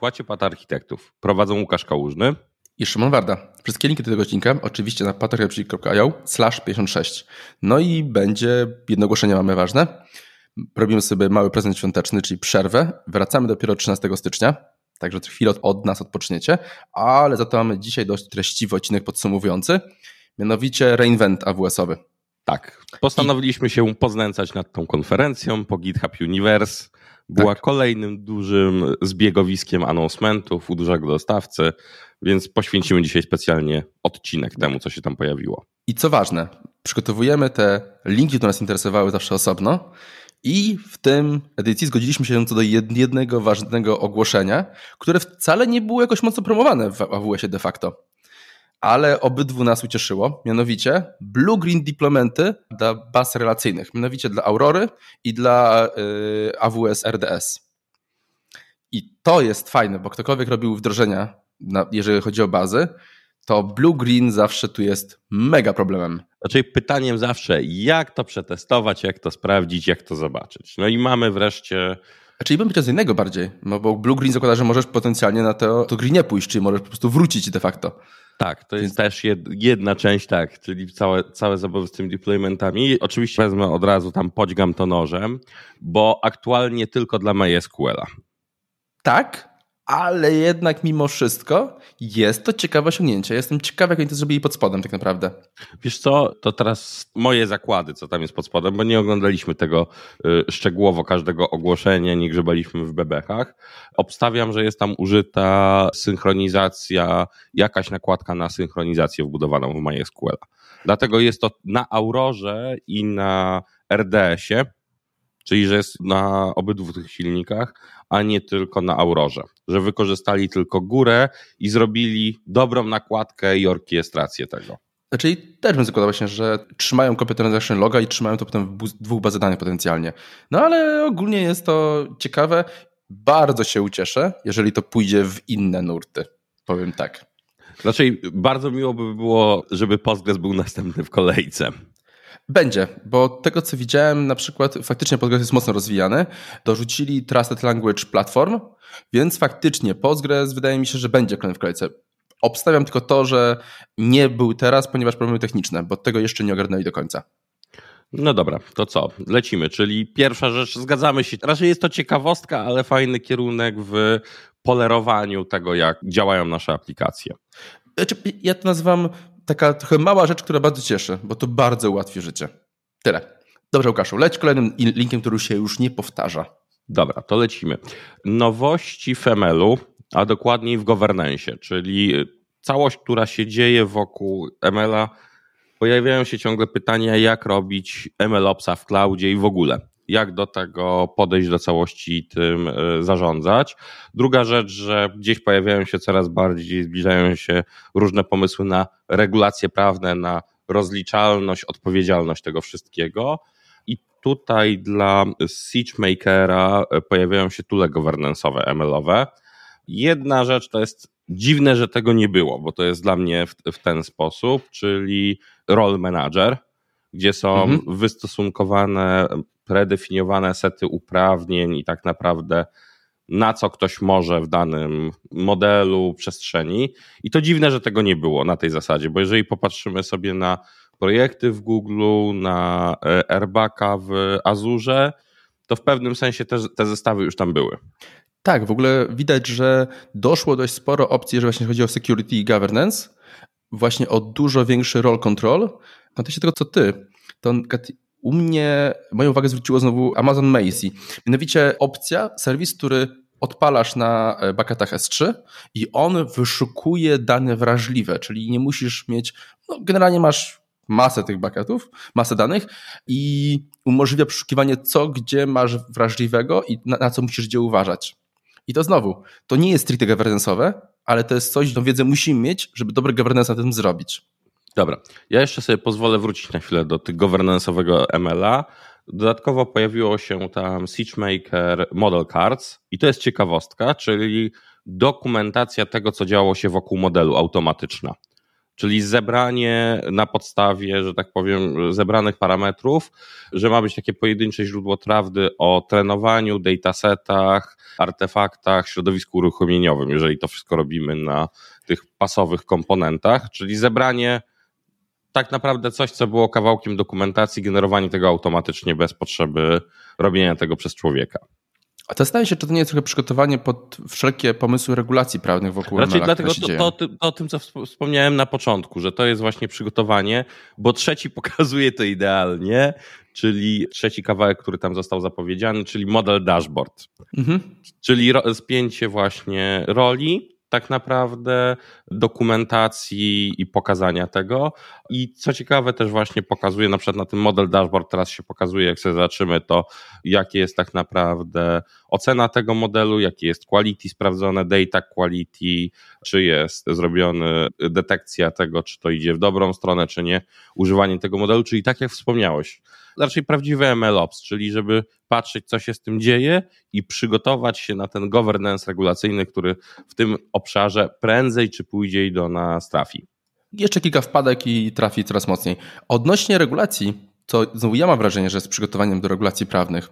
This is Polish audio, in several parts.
Słuchajcie Pat Architektów. Prowadzą Łukasz Kałużny i Szymon Warda. Wszystkie linki do tego odcinka oczywiście na patreon.io slash 56. No i będzie, jedno ogłoszenie mamy ważne. Robimy sobie mały prezent świąteczny, czyli przerwę. Wracamy dopiero 13 stycznia, także chwilę od, nas odpoczniecie, ale za to mamy dzisiaj dość treściwy odcinek podsumowujący, mianowicie reinvent AWS-owy. Tak, postanowiliśmy się poznęcać nad tą konferencją po GitHub Universe. Była tak. kolejnym dużym zbiegowiskiem announcementów u dużego dostawcy, więc poświęcimy dzisiaj specjalnie odcinek temu, co się tam pojawiło. I co ważne, przygotowujemy te linki, które nas interesowały zawsze osobno i w tym edycji zgodziliśmy się co do jednego ważnego ogłoszenia, które wcale nie było jakoś mocno promowane w AWS-ie de facto ale obydwu nas ucieszyło, mianowicie blue-green deploymenty dla baz relacyjnych, mianowicie dla Aurory i dla y, AWS RDS. I to jest fajne, bo ktokolwiek robił wdrożenia, na, jeżeli chodzi o bazy, to blue-green zawsze tu jest mega problemem. Znaczy pytaniem zawsze, jak to przetestować, jak to sprawdzić, jak to zobaczyć. No i mamy wreszcie Znaczy bym powiedział z innego bardziej, no bo Blue Green zakłada, że możesz potencjalnie na to, to greenie pójść, czyli możesz po prostu wrócić de facto. Tak, to jest też jedna część, tak, czyli całe, całe zabawy z tymi deploymentami. Oczywiście wezmę od razu tam, podźgam to nożem, bo aktualnie tylko dla MySQL-a. Tak, ale jednak mimo wszystko jest to ciekawe osiągnięcie. Jestem ciekawy, jak oni to zrobili pod spodem tak naprawdę. Wiesz co, to teraz moje zakłady, co tam jest pod spodem, bo nie oglądaliśmy tego y, szczegółowo, każdego ogłoszenia, nie grzebaliśmy w bebechach. Obstawiam, że jest tam użyta synchronizacja, jakaś nakładka na synchronizację wbudowaną w MySQL. Dlatego jest to na Aurorze i na RDS-ie, czyli że jest na obydwu tych silnikach, a nie tylko na Aurorze. Że wykorzystali tylko górę i zrobili dobrą nakładkę i orkiestrację tego. Czyli też bym zakładał właśnie, że trzymają Copy Transaction Loga i trzymają to potem w dwóch bazach danych potencjalnie. No ale ogólnie jest to ciekawe. Bardzo się ucieszę, jeżeli to pójdzie w inne nurty. Powiem tak. Znaczy, bardzo miło by było, żeby Postgres był następny w kolejce. Będzie, bo tego co widziałem, na przykład faktycznie Postgres jest mocno rozwijany. Dorzucili Trusted Language Platform, więc faktycznie Postgres wydaje mi się, że będzie kolejny w kolejce. Obstawiam tylko to, że nie był teraz, ponieważ problemy techniczne, bo tego jeszcze nie ogarnęli do końca. No dobra, to co? Lecimy. Czyli pierwsza rzecz, zgadzamy się. Raczej jest to ciekawostka, ale fajny kierunek w polerowaniu tego, jak działają nasze aplikacje. Znaczy, ja to nazywam taka trochę mała rzecz, która bardzo cieszy, bo to bardzo ułatwi życie. Tyle. Dobrze, Łukaszu, leć kolejnym linkiem, który się już nie powtarza. Dobra, to lecimy. Nowości w ML-u, a dokładniej w governance, czyli całość, która się dzieje wokół ML-a. Pojawiają się ciągle pytania, jak robić MLOpsa w cloudzie i w ogóle jak do tego podejść do całości i tym e, zarządzać. Druga rzecz, że gdzieś pojawiają się coraz bardziej, zbliżają się różne pomysły na regulacje prawne, na rozliczalność, odpowiedzialność tego wszystkiego. I tutaj dla SageMakera e, pojawiają się tule governance'owe, ML-owe. Jedna rzecz to jest dziwne, że tego nie było, bo to jest dla mnie w, w ten sposób, czyli role manager, gdzie są mhm. wystosunkowane predefiniowane sety uprawnień i tak naprawdę na co ktoś może w danym modelu, przestrzeni. I to dziwne, że tego nie było na tej zasadzie, bo jeżeli popatrzymy sobie na projekty w Google, na e, Airbaka w Azurze, to w pewnym sensie te, te zestawy już tam były. Tak, w ogóle widać, że doszło dość sporo opcji, jeżeli właśnie chodzi o security i governance, właśnie o dużo większy role control. W kontekście tego, co ty, to u mnie moją uwagę zwróciło znowu Amazon Macy. Mianowicie opcja, serwis, który odpalasz na e, bucketach S3 i on wyszukuje dane wrażliwe, czyli nie musisz mieć, no generalnie masz masę tych bucketów, masę danych i umożliwia przeszukiwanie co, gdzie masz wrażliwego i na, na co musisz gdzie uważać. I to znowu, to nie jest stricte governance'owe, ale to jest coś, tą wiedzę musimy mieć, żeby dobry governance na tym zrobić. Dobra, ja jeszcze sobie pozwolę wrócić na chwilę do tych governance'owego ML-a. Dodatkowo pojawiło się tam SageMaker Model Cards i to jest ciekawostka, czyli dokumentacja tego, co działo się wokół modelu automatyczna. czyli zebranie na podstawie, że tak powiem, zebranych parametrów, że ma być takie pojedyncze źródło prawdy o trenowaniu, datasetach, artefaktach, środowisku uruchomieniowym, jeżeli to wszystko robimy na tych pasowych komponentach, czyli zebranie tak naprawdę coś, co było kawałkiem dokumentacji, generowanie tego automatycznie bez potrzeby robienia tego przez człowieka. A to zdaje się, czy to nie jest trochę przygotowanie pod wszelkie pomysły regulacji prawnych wokół Raczej dlatego to, to, to, o tym, co wspomniałem na początku, że to jest właśnie przygotowanie, bo trzeci pokazuje to idealnie, czyli trzeci kawałek, który tam został zapowiedziany, czyli model dashboard. Mhm. Czyli spięcie właśnie roli tak naprawdę dokumentacji i pokazania tego. I co ciekawe, też właśnie pokazuje, na przykład na tym model dashboard teraz się pokazuje, jak sobie zobaczymy to, jakie jest tak naprawdę ocena tego modelu, jakie jest quality sprawdzone, data quality, czy jest zrobiony detekcja tego, czy to idzie w dobrą stronę, czy nie, używanie tego modelu, czyli tak jak wspomniałeś, raczej prawdziwy MLOps, czyli żeby patrzeć, co się z tym dzieje i przygotować się na ten governance regulacyjny, który w tym obszarze prędzej czy później do nas trafi. Jeszcze kilka wpadek i trafi coraz mocniej. Odnośnie regulacji, to znowu ja mam wrażenie, że z przygotowaniem do regulacji prawnych.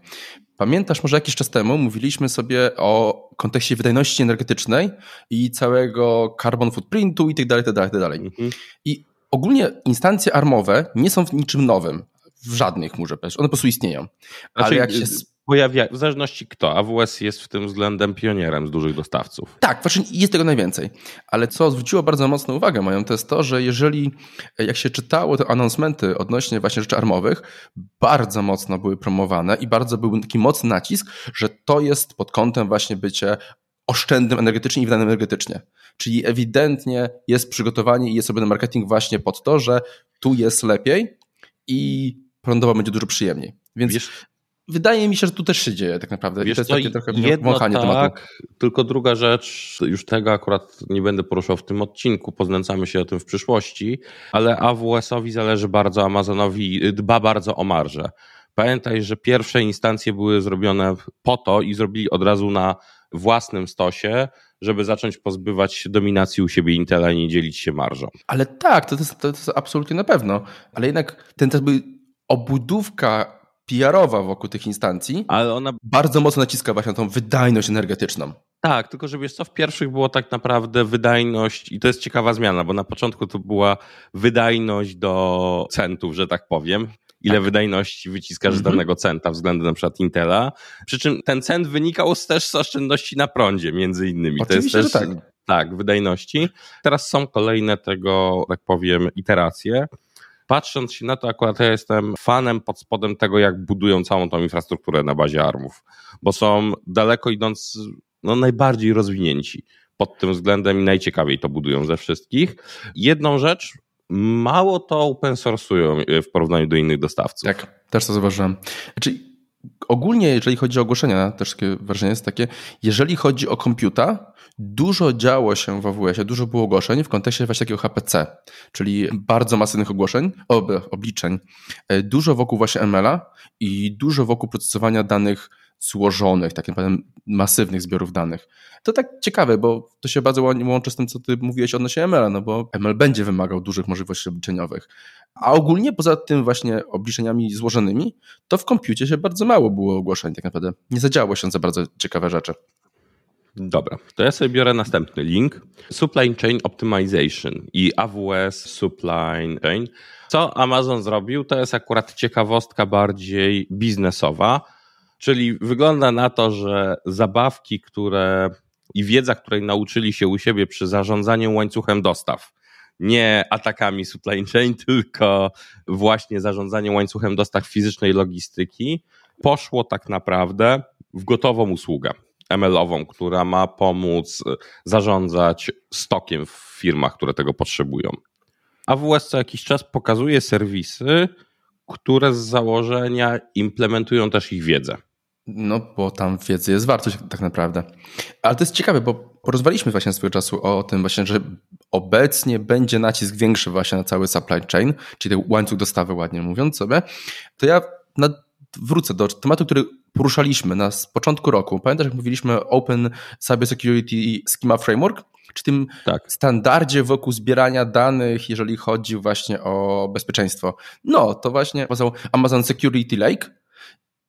Pamiętasz, może jakiś czas temu mówiliśmy sobie o kontekście wydajności energetycznej i całego carbon footprintu i tak dalej, tak dalej, tak dalej. Mhm. I ogólnie instancje armowe nie są w niczym nowym w żadnych muszę powiedzieć. One po prostu istnieją. Znaczy, Ale jak się pojawia, w zależności kto, AWS jest w tym względem pionierem z dużych dostawców. Tak, właśnie jest tego najwięcej. Ale co zwróciło bardzo mocną uwagę moją, to jest to, że jeżeli, jak się czytało te announcementy odnośnie właśnie rzeczy armowych, bardzo mocno były promowane i bardzo był taki mocny nacisk, że to jest pod kątem właśnie bycie oszczędnym energetycznie i wydanym energetycznie. Czyli ewidentnie jest przygotowanie i jest robiony marketing właśnie pod to, że tu jest lepiej i prądowo będzie dużo przyjemniej. Więc Wiesz, wydaje mi się, że tu też się dzieje tak naprawdę. Wiesz, to jest takie trochę wąchanie tak, tematu. Tylko druga rzecz, już tego akurat nie będę poruszał w tym odcinku, poznęcamy się o tym w przyszłości, ale AWS-owi zależy bardzo, Amazonowi dba bardzo o marżę. Pamiętaj, że pierwsze instancje były zrobione po to i zrobili od razu na własnym stosie, żeby zacząć pozbywać się dominacji u siebie Intela i nie dzielić się marżą. Ale tak, to jest, to jest absolutnie na pewno. Ale jednak ten też by obudówka PR-owa wokół tych instancji, ale ona bardzo mocno naciska właśnie na tą wydajność energetyczną. Tak, tylko że wiesz co, w pierwszych było tak naprawdę wydajność i to jest ciekawa zmiana, bo na początku to była wydajność do centów, że tak powiem, ile tak. wydajności wyciskasz z mhm. danego centa względem na przykład Intela. Przy czym ten cent wynikał też z oszczędności na prądzie między innymi. Oczywiście, to jest też, tak. Tak, wydajności. Teraz są kolejne tego, tak powiem, iteracje patrząc się na to, akurat ja jestem fanem pod spodem tego, jak budują całą tą infrastrukturę na bazie ARMów, bo są daleko idąc, no najbardziej rozwinięci pod tym względem i najciekawiej to budują ze wszystkich. Jedną rzecz, mało to open source'ują w porównaniu do innych dostawców. Tak, też to zauważyłem. Znaczy, ogólnie, jeżeli chodzi o ogłoszenia, też takie wrażenie jest takie, jeżeli chodzi o komputa, dużo działo się w AWS-ie, dużo było ogłoszeń w kontekście właśnie takiego HPC, czyli bardzo masywnych ogłoszeń, obliczeń, e, dużo wokół właśnie ML-a i dużo wokół procesowania danych złożonych, tak naprawdę masywnych zbiorów danych. To tak ciekawe, bo to się bardzo łączy z tym, co ty mówiłeś odnośnie ML, no bo ML będzie wymagał dużych możliwości obliczeniowych. A ogólnie poza tym właśnie obliczeniami złożonymi, to w kompucie się bardzo mało było ogłoszeń tak naprawdę. Nie zadziało się za bardzo ciekawe rzeczy. Dobra, to ja sobie biorę następny link. Supply Chain Optimization i AWS Supply Chain. Co Amazon zrobił, to jest akurat ciekawostka bardziej biznesowa, czyli wygląda na to, że zabawki, które i wiedza, której nauczyli się u siebie przy zarządzaniu łańcuchem dostaw, nie atakami supply chain, tylko właśnie zarządzaniem łańcuchem dostaw fizycznej logistyki, poszło tak naprawdę w gotową usługę. ML-ową, która ma pomóc e, zarządzać stokiem w firmach, które tego potrzebują. AWS co jakiś czas pokazuje serwisy, które z założenia implementują też ich wiedzę. No, bo tam wiedzy jest wartość tak naprawdę. Ale to jest ciekawe, bo porozwaliśmy właśnie swojego czasu o tym właśnie, że obecnie będzie nacisk większy właśnie na cały supply chain, czyli ten łańcuch dostawy, ładnie mówiąc sobie. To ja wrócę do tematu, który poruszaliśmy na początku roku. Pamiętasz, jak mówiliśmy o Open Cybersecurity Schema Framework? Czy tym tak. standardzie wokół zbierania danych, jeżeli chodzi właśnie o bezpieczeństwo? No, to właśnie Amazon Security Lake,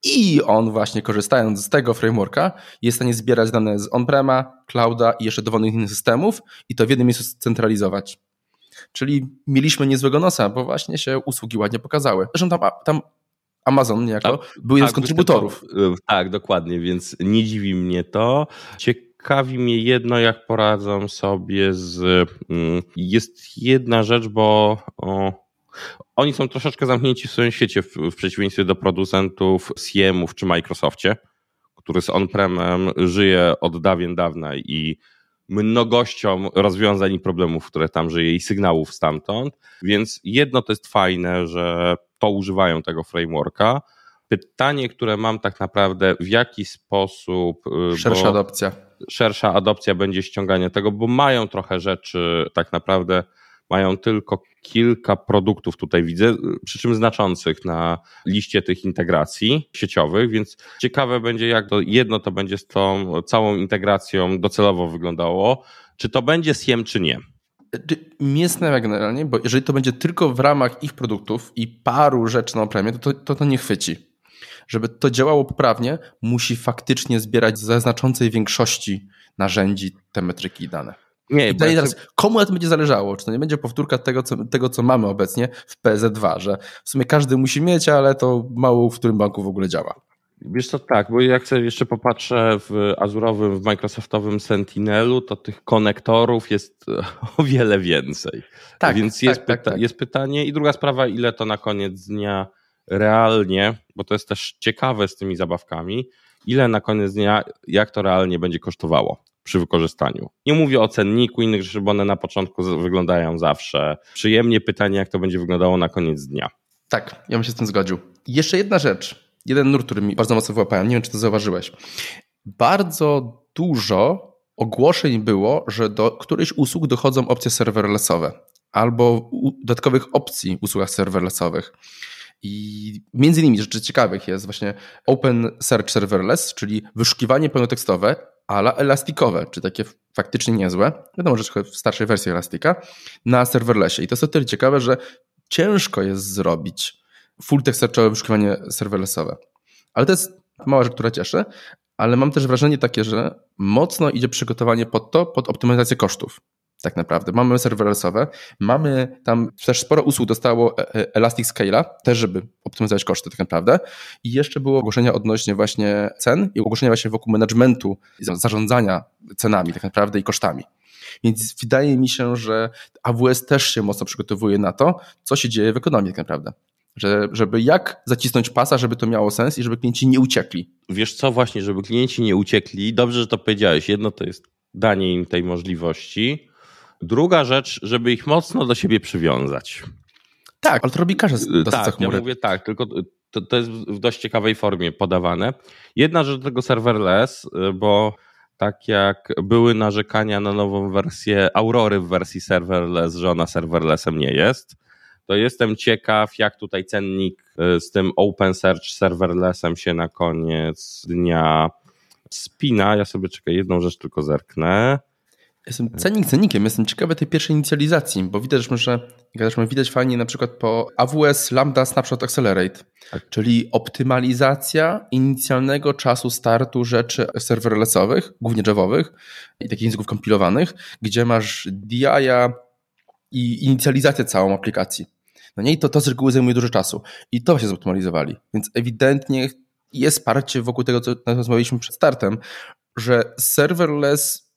i on właśnie korzystając z tego frameworka jest w stanie zbierać dane z on-prema, clouda i jeszcze dowolnych innych systemów i to w jednym miejscu scentralizować. Czyli mieliśmy niezłego nosa, bo właśnie się usługi ładnie pokazały. Zresztą tam, tam Amazon niejako tak, był jeden z kontrybutorów. Y, tak, dokładnie, więc nie dziwi mnie to. Ciekawi mnie jedno, jak poradzą sobie z. Mm, jest jedna rzecz, bo o, oni są troszeczkę zamknięci w swoim świecie, w, w przeciwieństwie do producentów CM-ów czy Microsoftie, który z on-premem żyje od dawien dawna i mnogością rozwiązań i problemów, które tam żyje i sygnałów stamtąd. Więc jedno to jest fajne, że to używają tego frameworka. Pytanie, które mam tak naprawdę, w jaki sposób. Y, szersza adopcja. Szersza adopcja będzie ściągania tego, bo mają trochę rzeczy tak naprawdę mają tylko kilka produktów tutaj widzę, przy czym znaczących na liście tych integracji sieciowych, więc ciekawe będzie jak to jedno to będzie z tą całą integracją docelowo wyglądało, czy to będzie SIEM czy nie. Mnie generalnie, bo jeżeli to będzie tylko w ramach ich produktów i paru rzeczy na premię, to, to to nie chwyci. Żeby to działało poprawnie, musi faktycznie zbierać ze znaczącej większości narzędzi te metryki i dane. Nie, I bo teraz, komu na tym będzie zależało? Czy to nie będzie powtórka tego co, tego, co mamy obecnie w PZ2, że w sumie każdy musi mieć, ale to mało w którym banku w ogóle działa. Wiesz co, tak, bo jak sobie jeszcze popatrzę w Azurowym, w Microsoftowym Sentinelu, to tych konektorów jest o wiele więcej. Tak, Więc jest, tak, tak, pyta tak. jest pytanie i druga sprawa, ile to na koniec dnia realnie, bo to jest też ciekawe z tymi zabawkami, ile na koniec dnia, jak to realnie będzie kosztowało przy wykorzystaniu. Nie mówię o cenniku innych rzeczy, bo one na początku wyglądają zawsze przyjemnie. Pytanie, jak to będzie wyglądało na koniec dnia. Tak, ja bym się z tym zgodził. Jeszcze jedna rzecz, jeden nurt, który mi bardzo mocno wyłapałem, nie wiem, czy to zauważyłeś. Bardzo dużo ogłoszeń było, że do którychś usług dochodzą opcje serverlessowe albo dodatkowych opcji w usługach serverlessowych. I między innymi rzeczy ciekawych jest właśnie Open Search Serverless, czyli wyszukiwanie pełnotekstowe ale elastikowe, czy takie faktycznie niezłe, wiadomo, że trochę w starszej wersji Elastika, na serverlessie. I to jest o tyle ciekawe, że ciężko jest zrobić full text searchowe wyszukiwanie serverlessowe. Ale to jest mała rzecz, która cieszy, ale mam też wrażenie takie, że mocno idzie przygotowanie pod to, pod optymalizację kosztów tak naprawdę. Mamy serverlessowe, mamy tam też sporo usług dostało e, e, Elastic Scale'a, też żeby optymalizować koszty tak naprawdę. I jeszcze było ogłoszenia odnośnie właśnie cen i ogłoszenia właśnie wokół managementu, zarządzania cenami tak naprawdę i kosztami. Więc wydaje mi się, że AWS też się mocno przygotowuje na to, co się dzieje w ekonomii tak naprawdę. Że, żeby jak zacisnąć pasa, żeby to miało sens i żeby klienci nie uciekli. Wiesz co, właśnie, żeby klienci nie uciekli, dobrze, że to powiedziałeś. Jedno to jest danie im tej możliwości, Druga rzecz, żeby ich mocno do siebie przywiązać. Tak, ale to robi każdy z Tak, ja mówię tak, tylko to, to jest w dość ciekawej formie podawane. Jedna rzecz do tego serverless, bo tak jak były narzekania na nową wersję Aurory w wersji serverless, że ona serverlessem nie jest, to jestem ciekaw, jak tutaj cennik e, z tym Open Search serverlessem się na koniec dnia spina. Ja sobie czekaj, jedną rzecz tylko zerknę. Jestem cennik cennikiem, jestem ciekawy tej pierwszej inicjalizacji, bo widać, że widać fajnie na przykład po AWS Lambda Snapshot Accelerate, tak. czyli optymalizacja inicjalnego czasu startu rzeczy serverlessowych, głównie javowych i takich języków kompilowanych, gdzie masz DI-a i inicjalizację całą aplikacji. No nie, i to, to z reguły zajmuje dużo czasu. I to się zoptymalizowali. Więc ewidentnie jest parcie wokół tego, co rozmawialiśmy przed startem, że serverless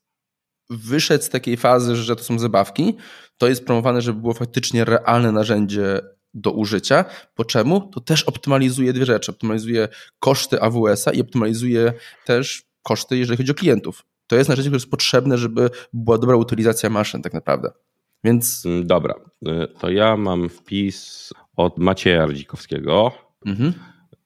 wyszedł z takiej fazy, że to są zabawki, to jest promowane, żeby było faktycznie realne narzędzie do użycia. Po czemu? To też optymalizuje dwie rzeczy. Optymalizuje koszty AWS-a i optymalizuje też koszty, jeżeli chodzi o klientów. To jest narzędzie, które jest potrzebne, żeby była dobra utylizacja maszyn tak naprawdę. Więc... Mm, dobra, y, to ja mam wpis od Macieja Rdzikowskiego. Mhm.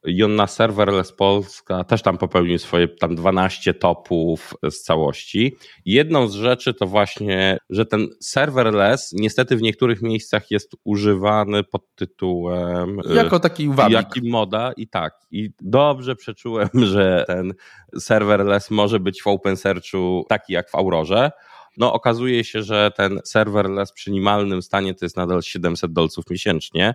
I on na serverless Polska też tam popełnił swoje tam 12 topów z całości. Jedną z rzeczy to właśnie, że ten serverless niestety w niektórych miejscach jest używany pod tytułem y, jako taki wabik. Jaki moda i tak. I dobrze przeczułem, że ten serverless może być w OpenSearchu taki jak w Aurorze. No okazuje się, że ten serverless przy minimalnym stanie to jest nadal 700 dolców miesięcznie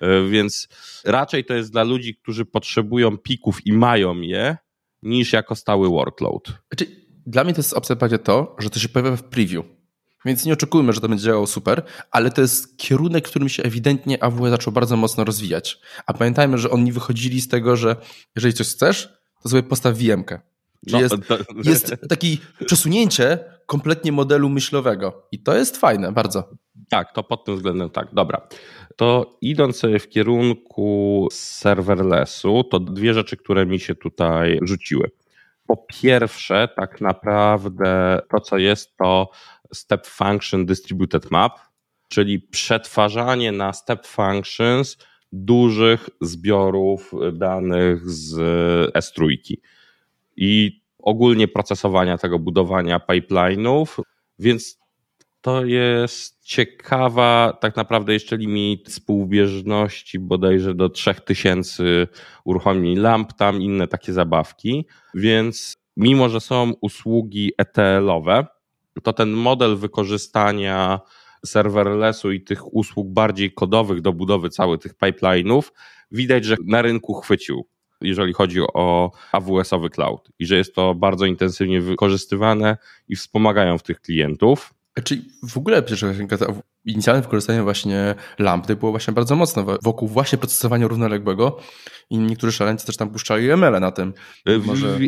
E, więc raczej to jest dla ludzi, którzy potrzebują pików i mają je, niż jako stały workload. Znaczy, dla mnie to jest opcja to, że to się pojawia w preview. Więc nie oczekujmy, że to będzie działało super, ale to jest kierunek, którym się ewidentnie AWS zaczął bardzo mocno rozwijać. A pamiętajmy, że oni wychodzili z tego, że jeżeli coś chcesz, to sobie postaw VM-kę. Czyli no, jest, to... jest takie przesunięcie kompletnie modelu myślowego. I to jest fajne, bardzo. Tak, to pod tym względem tak. Dobra. To idąc w kierunku serverlessu, to dwie rzeczy, które mi się tutaj rzuciły. Po pierwsze, tak naprawdę to, co jest, to Step Function Distributed Map, czyli przetwarzanie na Step Functions dużych zbiorów danych z S3 i ogólnie procesowania tego budowania pipeline'ów, więc to jest ciekawa, tak naprawdę jeszcze limit współbieżności bodajże do 3000 uruchomień lamp, tam inne takie zabawki, więc mimo, że są usługi ETL-owe, to ten model wykorzystania serverlessu i tych usług bardziej kodowych do budowy całych tych pipeline'ów widać, że na rynku chwycił jeżeli chodzi o AWS-owy cloud i że jest to bardzo intensywnie wykorzystywane i wspomagają w tych klientów. Czyli w ogóle przecież inicjalne wykorzystanie właśnie lampy było właśnie bardzo mocne wokół właśnie procesowania równoległego i niektórzy szaleńcy też tam puszczali ML na tym. Może...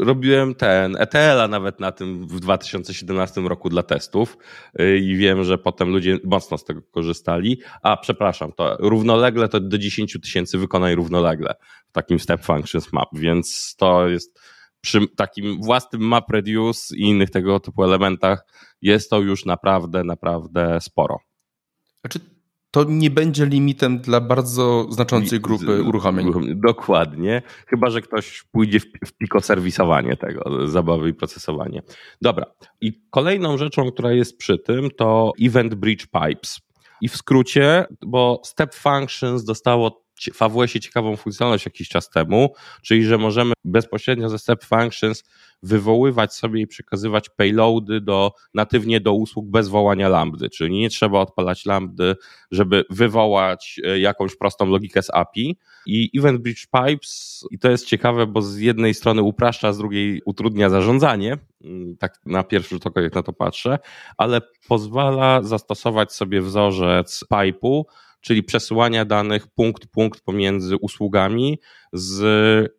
Robiłem ten ETL-a nawet na tym w 2017 roku dla testów y, i wiem, że potem ludzie mocno z tego korzystali. A przepraszam, to równolegle to do 10 tysięcy wykonaj równolegle takim step functions map, więc to jest przy takim własnym MapReduce i innych tego typu elementach jest to już naprawdę, naprawdę sporo. Znaczy, to nie będzie limitem dla bardzo znaczącej grupy uruchomień. Dokładnie, chyba że ktoś pójdzie w, w pikoserwisowanie tego, zabawy i procesowanie. Dobra, i kolejną rzeczą, która jest przy tym, to Event Bridge Pipes. I w skrócie, bo Step Functions dostało w AWS-ie ciekawą funkcjonalność jakiś czas temu, czyli że możemy bezpośrednio ze Step Functions wywoływać sobie i przekazywać payloady do, natywnie do usług bez wołania lambdy, czyli nie trzeba odpalać lambdy, żeby wywołać e, jakąś prostą logikę z API. I Event Bridge Pipes, i to jest ciekawe, bo z jednej strony upraszcza, z drugiej utrudnia zarządzanie, mm, tak na pierwszy rzut oka jak na to patrzę, ale pozwala zastosować sobie wzorzec pipe'u, czyli przesyłania danych punkt punkt pomiędzy usługami z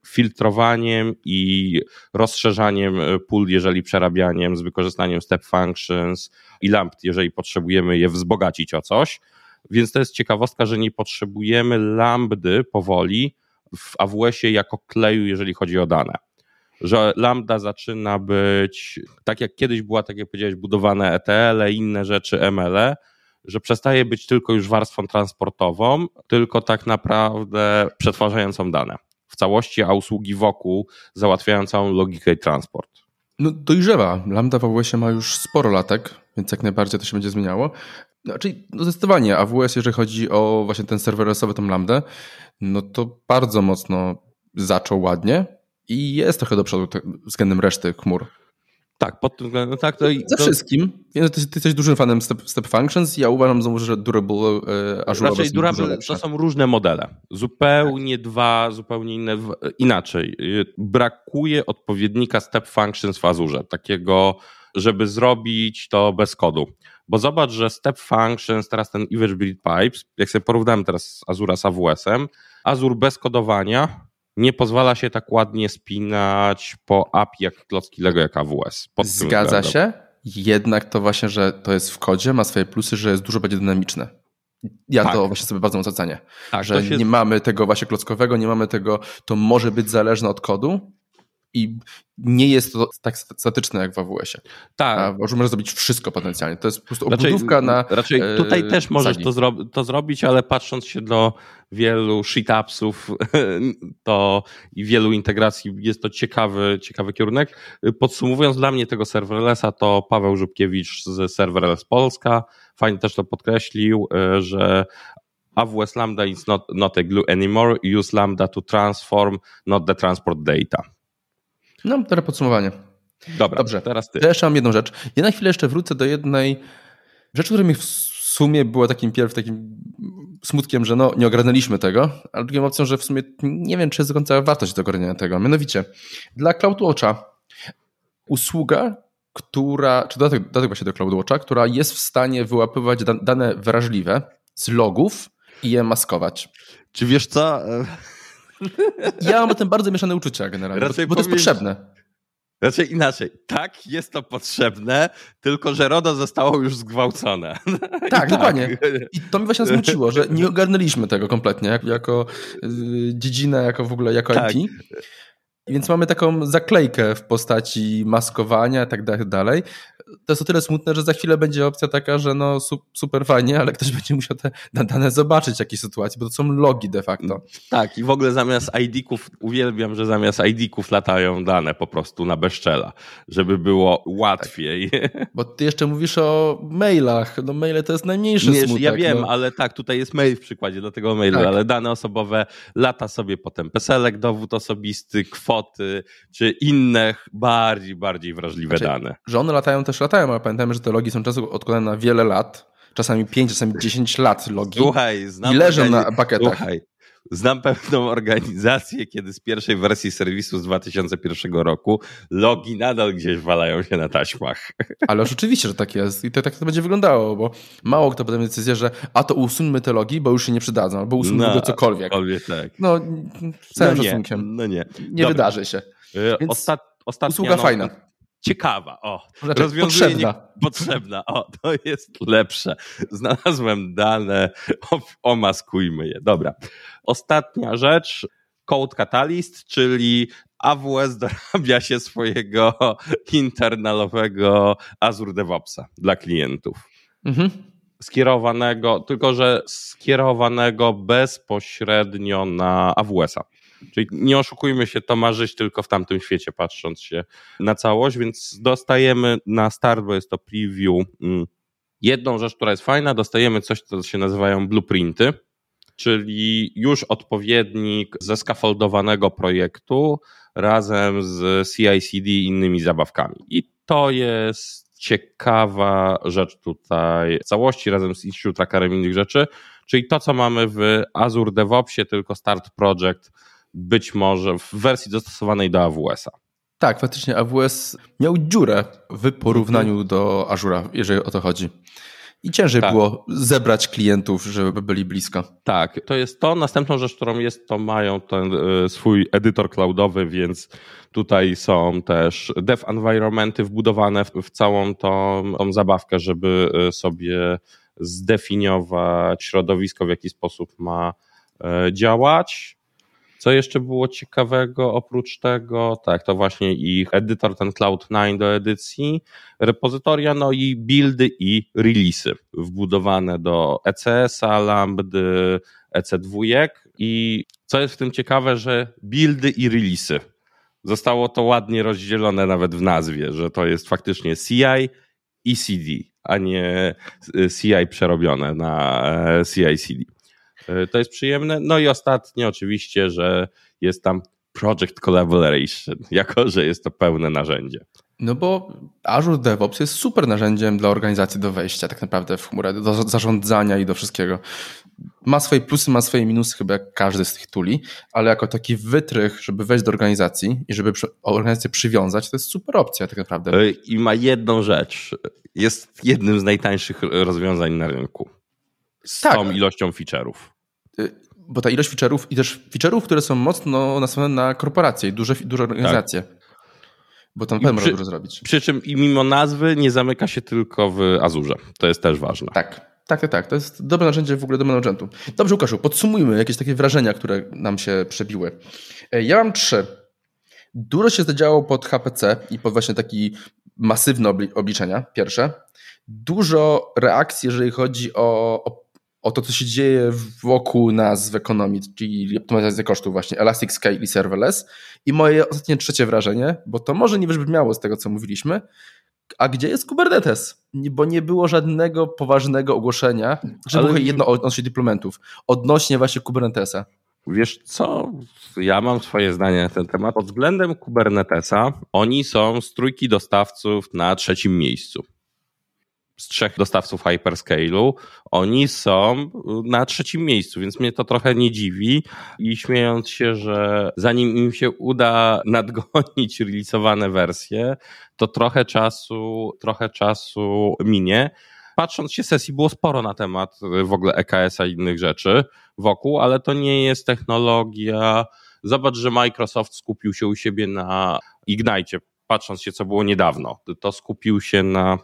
filtrowaniem i rozszerzaniem pól, jeżeli przerabianiem, z wykorzystaniem step functions i lamp, jeżeli potrzebujemy je wzbogacić o coś. Więc to jest ciekawostka, że nie potrzebujemy lambdy powoli w AWS-ie jako kleju, jeżeli chodzi o dane że lambda zaczyna być, tak jak kiedyś była, tak jak powiedziałeś, budowane ETL, -e, inne rzeczy ML, -e, że przestaje być tylko już warstwą transportową, tylko tak naprawdę przetwarzającą dane w całości, a usługi wokół załatwiają całą logikę i transport. No dojrzewa. Lambda w AWS ma już sporo latek, więc jak najbardziej to się będzie zmieniało. Czyli no zdecydowanie AWS, jeżeli chodzi o właśnie ten serwerlessowy, tą Lambdę, no to bardzo mocno zaczął ładnie i jest trochę do przodu względem reszty chmur. Tak, pod tym względem, tak. To, Ze to... wszystkim. Ty, ty jesteś dużym fanem Step, step Functions. Ja uważam znowu, że Durable e, Azure Raczej Durable to są różne modele. Zupełnie tak. dwa, zupełnie inne. Inaczej. E, brakuje odpowiednika Step Functions w Azure. Takiego, żeby zrobić to bez kodu. Bo zobacz, że Step Functions, teraz ten Event Build Pipes, jak sobie porównałem teraz Azure z AWS-em, Azure bez kodowania nie pozwala się tak ładnie spinać po API jak klocki Lego, jak AWS. Zgadza się, jednak to właśnie, że to jest w kodzie, ma swoje plusy, że jest dużo bardziej dynamiczne. Ja tak. to właśnie sobie bardzo mocno cenię. Tak, że się... nie mamy tego właśnie klockowego, nie mamy tego, to może być zależne od kodu, i nie jest to tak statyczne jak w AWS-ie. Tak. Bo możesz zrobić wszystko potencjalnie. To jest po prostu obudówka na. Raczej tutaj też możesz to, zro to, zrobić, ale patrząc się do wielu sheetupsów to i wielu integracji jest to ciekawy, ciekawy kierunek. Podsumowując dla mnie tego serverlessa, to Paweł Żubkiewicz z Serverless Polska fajnie też to podkreślił, e, że AWS Lambda is not, not a glue anymore. Use Lambda to transform, not the transport data. No, teraz podsumowanie. Dobra, Dobrze. teraz ty. Ja jeszcze mam jedną rzecz. Ja na chwilę jeszcze wrócę do jednej rzeczy, która mi w sumie była takim pierwszym takim smutkiem, że no, nie ogarnęliśmy tego, ale drugą opcją, że w sumie nie wiem, czy jest do końca wartość do ogarniania tego. Mianowicie, dla CloudWatcha usługa, która, czy dodatek, dodatek właśnie do CloudWatcha, która jest w stanie wyłapywać dane wrażliwe z logów i je maskować. Czy wiesz co? Ja mam o tym bardzo mieszane uczucia generalnie, Raczej bo, bo to jest potrzebne. Raczej inaczej. Tak, jest to potrzebne, tylko że RODO zostało już zgwałcone. Tak, tak, dokładnie. I to mi właśnie zmuciło, że nie ogarnęliśmy tego kompletnie jako, yy, dziedzinę, jako w ogóle jako tak. IP. Więc mamy taką zaklejkę w postaci maskowania i tak dalej to jest o tyle smutne, że za chwilę będzie opcja taka, że no super fajnie, ale ktoś będzie musiał te dane zobaczyć w jakiej sytuacji, bo to są logi de facto. Tak i w ogóle zamiast ID-ków, uwielbiam, że zamiast ID-ków latają dane po prostu na bezczela, żeby było łatwiej. Tak. Bo ty jeszcze mówisz o mailach, no maile to jest najmniejszy Nie, smutek. Ja wiem, no. ale tak, tutaj jest mail w przykładzie do tego mailu, tak. ale dane osobowe lata sobie potem peselek, dowód osobisty, kwoty, czy inne bardziej, bardziej wrażliwe znaczy, dane. Że one latają też latają, ale pamiętajmy, że te logi są często odkładane na wiele lat, czasami 5, czasami 10 lat logi. Słuchaj, znam I leżą na pakietach. Słuchaj, znam pewną organizację, kiedy z pierwszej wersji serwisu z 2001 roku logi nadal gdzieś walają się na taśmach. Ale rzeczywiście, że tak jest i to, tak to będzie wyglądało, bo mało kto podejmie decyzję, że a to usuńmy te logi, bo już się nie przydadzą, albo usuńmy no, cokolwiek. cokolwiek tak. No, całym no szacunkiem. No nie. Nie Dobra. wydarzy się. Więc Ostat, ostatnia usługa fajna ciekawa. O, znaczy, rozwiązuje potrzebna. Nie, potrzebna. O, to jest lepsze. Znalazłem dane, o, omaskujmy je. Dobra. Ostatnia rzecz. Code Catalyst, czyli AWS dorabia się swojego internalowego Azure DevOpsa dla klientów. Mhm. Skierowanego, tylko że skierowanego bezpośrednio na AWS-a. Czyli nie oszukujmy się, to ma żyć tylko w tamtym świecie, patrząc się na całość, więc dostajemy na start, bo jest to preview, mm, jedną rzecz, która jest fajna, dostajemy coś, co się nazywają blueprinty, czyli już odpowiednik ze scaffoldowanego projektu razem z CI/CD i innymi zabawkami. I to jest ciekawa rzecz tutaj w całości razem z issue trackerem innych rzeczy, czyli to, co mamy w Azure DevOpsie, tylko Start Project być może w wersji dostosowanej do AWS-a. Tak, faktycznie AWS miał dziurę w porównaniu mhm. do Azura, jeżeli o to chodzi. I ciężej tak. było zebrać klientów, żeby byli blisko. Tak, to jest to. Następną rzecz, którą jest, to mają ten e, swój edytor cloudowy, więc tutaj są też dev environmenty wbudowane w, całą tą, tą zabawkę, żeby e, sobie zdefiniować środowisko, w jaki sposób ma e, działać. Co jeszcze było ciekawego oprócz tego? Tak, to właśnie ich edytor, ten Cloud9 do edycji, repozytoria, no i buildy i releasy wbudowane do ECS-a, Lambdy, EC2 i co jest w tym ciekawe, że buildy i releasy. Zostało to ładnie rozdzielone nawet w nazwie, że to jest faktycznie CI i CD, a nie CI przerobione na e, CI-CD. E, to jest przyjemne. No i ostatnie oczywiście, że jest tam Project Collaboration, jako że jest to pełne narzędzie. No bo Azure DevOps jest super narzędziem dla organizacji do wejścia tak naprawdę w chmurę, do zarządzania i do wszystkiego. Ma swoje plusy, ma swoje minusy chyba jak każdy z tych tuli, ale jako taki wytrych, żeby wejść do organizacji i żeby organizację przywiązać, to jest super opcja tak naprawdę. E, I ma jedną rzecz. Jest jednym z najtańszych rozwiązań na rynku. Z tak. tą ilością feature'ów. Y, bo ta ilość feature'ów i też feature'ów, które są mocno nastawione na korporacje duże, duże organizacje. Tak. Bo tam pewnie można zrobić. Przy czym i mimo nazwy nie zamyka się tylko w Azurze. To jest też ważne. Tak. Tak, tak, tak. To jest dobre narzędzie w ogóle do managementu. Dobrze, Łukaszu, podsumujmy jakieś takie wrażenia, które nam się przebiły. E, ja mam trzy. Dużo się zadziało pod HPC i pod właśnie taki masywne obliczenia, pierwsze. Dużo reakcji, jeżeli chodzi o, o, o, to, co się dzieje wokół nas w ekonomii, czyli optymalizacja kosztów właśnie, Elastic Scale i Serverless. I moje ostatnie trzecie wrażenie, bo to może nie wybrzmiało z tego, co mówiliśmy, a gdzie jest Kubernetes? Bo nie było żadnego poważnego ogłoszenia, że było jedno odnośnie deploymentów, odnośnie właśnie Kubernetesa. Wiesz co, ja mam swoje zdanie na ten temat. Pod względem Kubernetesa oni są z trójki dostawców na trzecim miejscu. Z trzech dostawców hyperscale'u oni są na trzecim miejscu, więc mnie to trochę nie dziwi i śmiejąc się, że zanim im się uda nadgonić releasowane wersje, to trochę czasu, trochę czasu minie patrząc się sesji, było sporo na temat y, w ogóle EKS-a i innych rzeczy wokół, ale to nie jest technologia. Zobacz, że Microsoft skupił się u siebie na Ignite, patrząc się, co było niedawno. To skupił się na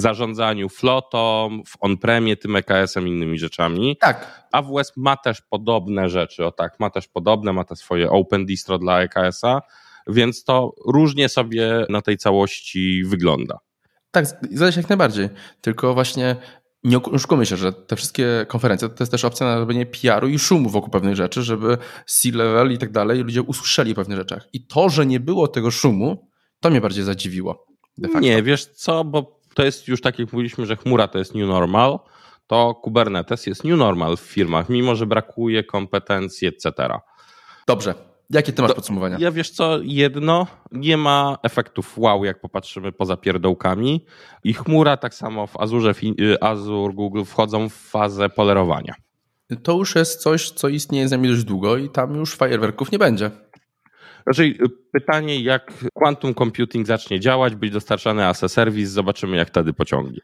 zarządzaniu flotą, w on-premie, tym EKS-em, innymi rzeczami. Tak. AWS ma też podobne rzeczy, o tak, ma też podobne, ma te swoje open distro dla EKS-a, więc to różnie sobie na tej całości wygląda. Tak, zgadza się jak najbardziej. Tylko właśnie nie oszukujmy się, że te wszystkie konferencje to jest też opcja na robienie PR-u i szumu wokół pewnych rzeczy, żeby C-level i tak dalej ludzie usłyszeli o pewnych rzeczach. I to, że nie było tego szumu, to mnie bardziej zadziwiło. Nie, wiesz co, bo to jest już tak jak mówiliśmy, że chmura to jest new normal, to Kubernetes jest new normal w firmach, mimo że brakuje kompetencji, etc. Dobrze, Jakie ty masz podsumowania? Ja wiesz co, jedno, nie ma efektów wow, jak popatrzymy poza pierdołkami i chmura tak samo w Azure, y, Azure, Google wchodzą w fazę polerowania. To już jest coś, co istnieje z nami dość długo i tam już fajerwerków nie będzie. Raczej y, pytanie, jak quantum computing zacznie działać, być dostarczany as a service, zobaczymy jak wtedy pociągnie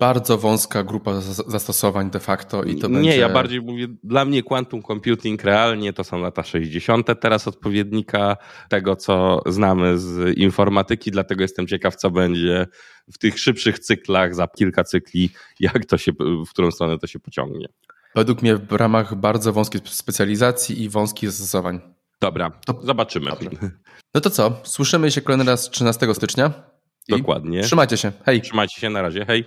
bardzo wąska grupa zastosowań de facto i to nie, będzie... Nie, ja bardziej mówię, dla mnie quantum computing realnie to są lata 60. Teraz odpowiednika tego, co znamy z informatyki, dlatego jestem ciekaw, co będzie w tych szybszych cyklach, za kilka cykli, jak to się, w którą stronę to się pociągnie. Według mnie w ramach bardzo wąskiej specjalizacji i wąskich zastosowań. Dobra, to zobaczymy. Dobrze. No to co? Słyszymy się kolejny raz 13 stycznia. Dokładnie. Trzymajcie się. Hej. Trzymajcie się, na razie. Hej.